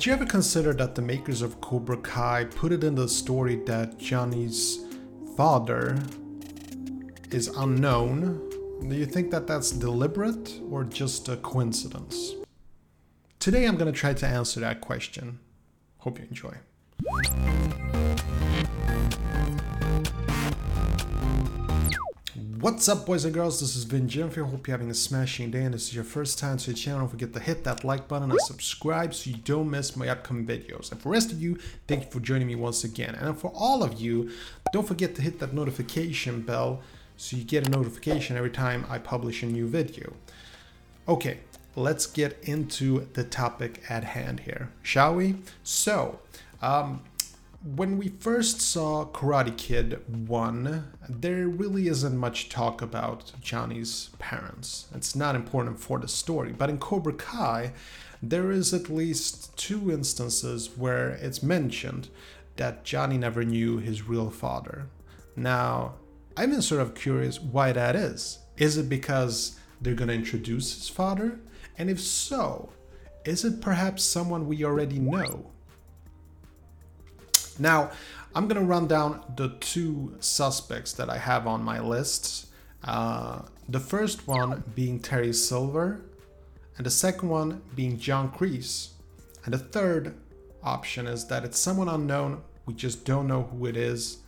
Did you ever consider that the makers of Cobra Kai put it in the story that Johnny's father is unknown? Do you think that that's deliberate or just a coincidence? Today I'm going to try to answer that question. Hope you enjoy. What's up, boys and girls? This is Vin Jimfer. Hope you're having a smashing day. And this is your first time to the channel. Don't forget to hit that like button and subscribe so you don't miss my upcoming videos. And for the rest of you, thank you for joining me once again. And for all of you, don't forget to hit that notification bell so you get a notification every time I publish a new video. Okay, let's get into the topic at hand here, shall we? So, um, when we first saw Karate Kid 1, there really isn't much talk about Johnny's parents. It's not important for the story. But in Cobra Kai, there is at least two instances where it's mentioned that Johnny never knew his real father. Now, I'm sort of curious why that is. Is it because they're going to introduce his father? And if so, is it perhaps someone we already know? Now, I'm gonna run down the two suspects that I have on my list. Uh, the first one being Terry Silver, and the second one being John Kreese. And the third option is that it's someone unknown, we just don't know who it is.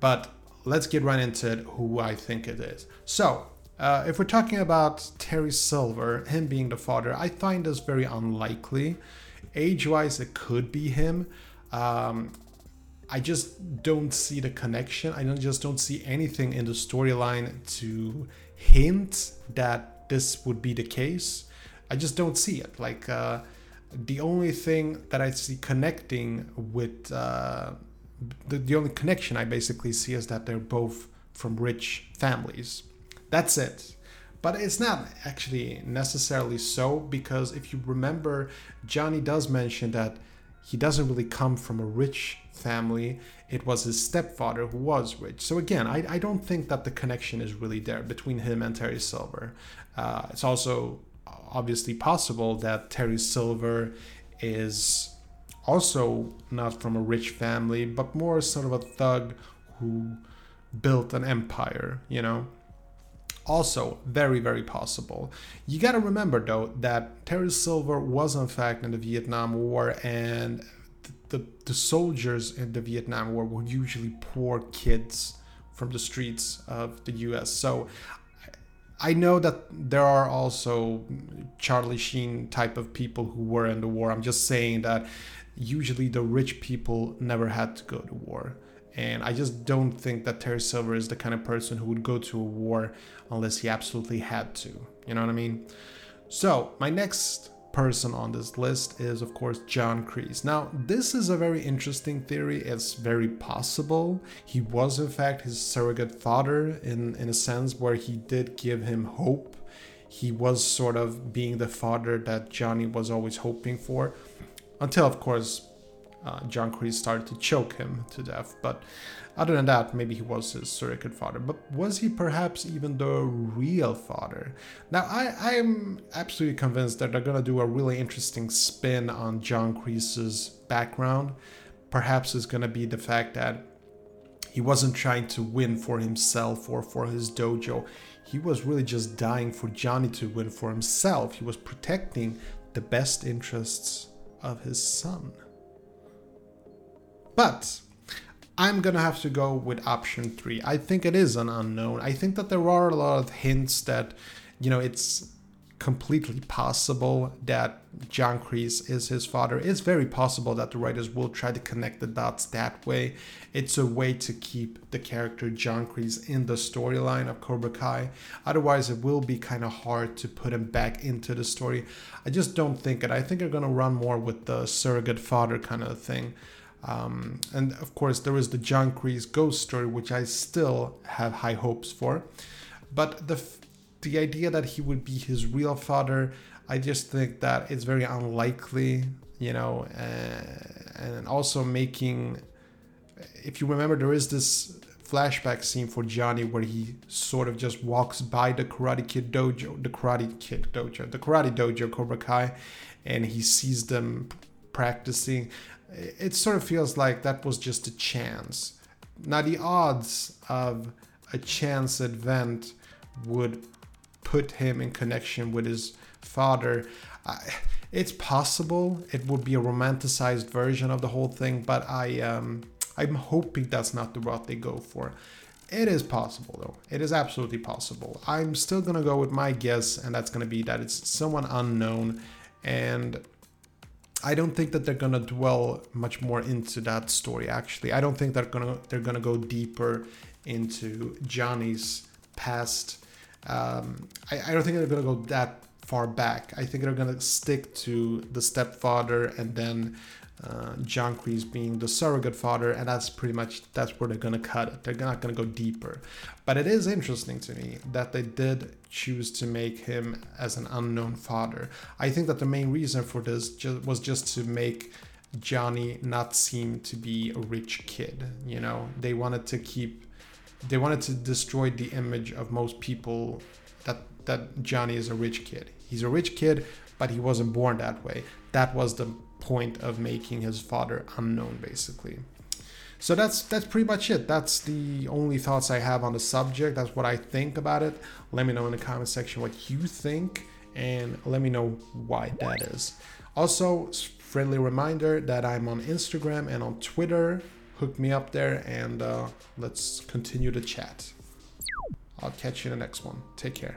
But let's get right into it, who I think it is. So, uh, if we're talking about Terry Silver, him being the father, I find this very unlikely. Age wise, it could be him, um, I just don't see the connection. I don't, just don't see anything in the storyline to hint that this would be the case. I just don't see it. Like uh, the only thing that I see connecting with uh, the, the only connection I basically see is that they're both from rich families. That's it. But it's not actually necessarily so because if you remember, Johnny does mention that he doesn't really come from a rich family. It was his stepfather who was rich. So again, I, I don't think that the connection is really there between him and Terry Silver. Uh, it's also obviously possible that Terry Silver is also not from a rich family, but more sort of a thug who built an empire, you know? Also, very, very possible. You gotta remember though that Terry Silver was in fact in the Vietnam War, and the, the soldiers in the Vietnam War were usually poor kids from the streets of the US. So I know that there are also Charlie Sheen type of people who were in the war. I'm just saying that usually the rich people never had to go to war. And I just don't think that Terry Silver is the kind of person who would go to a war unless he absolutely had to. You know what I mean? So, my next person on this list is, of course, John Kreese. Now, this is a very interesting theory. It's very possible. He was, in fact, his surrogate father in, in a sense where he did give him hope. He was sort of being the father that Johnny was always hoping for. Until, of course, uh, John Kreese started to choke him to death. But other than that, maybe he was his surrogate father. But was he perhaps even the real father? Now, I, am absolutely convinced that they're gonna do a really interesting spin on John Kreese's background. Perhaps it's gonna be the fact that he wasn't trying to win for himself or for his dojo. He was really just dying for Johnny to win for himself. He was protecting the best interests of his son. But I'm gonna have to go with option three. I think it is an unknown. I think that there are a lot of hints that, you know, it's completely possible that John Kreese is his father. It's very possible that the writers will try to connect the dots that way. It's a way to keep the character John Kreese in the storyline of Cobra Kai. Otherwise, it will be kind of hard to put him back into the story. I just don't think it. I think they're gonna run more with the surrogate father kind of thing. Um, and of course, there is the John Kreese ghost story, which I still have high hopes for. But the the idea that he would be his real father, I just think that it's very unlikely, you know, uh, and also making. If you remember, there is this flashback scene for Johnny where he sort of just walks by the Karate Kid dojo, the Karate Kid dojo, the Karate dojo Cobra Kai, and he sees them practicing. It sort of feels like that was just a chance. Now, the odds of a chance event would put him in connection with his father. it's possible it would be a romanticized version of the whole thing, but I um, I'm hoping that's not the route they go for. It is possible though. It is absolutely possible. I'm still gonna go with my guess, and that's gonna be that it's someone unknown, and I don't think that they're gonna dwell much more into that story. Actually, I don't think they're gonna they're gonna go deeper into Johnny's past. Um, I, I don't think they're gonna go that far back. I think they're gonna stick to the stepfather and then uh, John Kreese being the surrogate father, and that's pretty much that's where they're gonna cut it. They're not gonna go deeper. But it is interesting to me that they did choose to make him as an unknown father. I think that the main reason for this just, was just to make Johnny not seem to be a rich kid. You know, they wanted to keep, they wanted to destroy the image of most people that that Johnny is a rich kid. He's a rich kid, but he wasn't born that way. That was the point of making his father unknown, basically. So that's that's pretty much it. That's the only thoughts I have on the subject. That's what I think about it. Let me know in the comment section what you think and let me know why that is. Also, friendly reminder that I'm on Instagram and on Twitter. Hook me up there and uh, let's continue the chat. I'll catch you in the next one. Take care.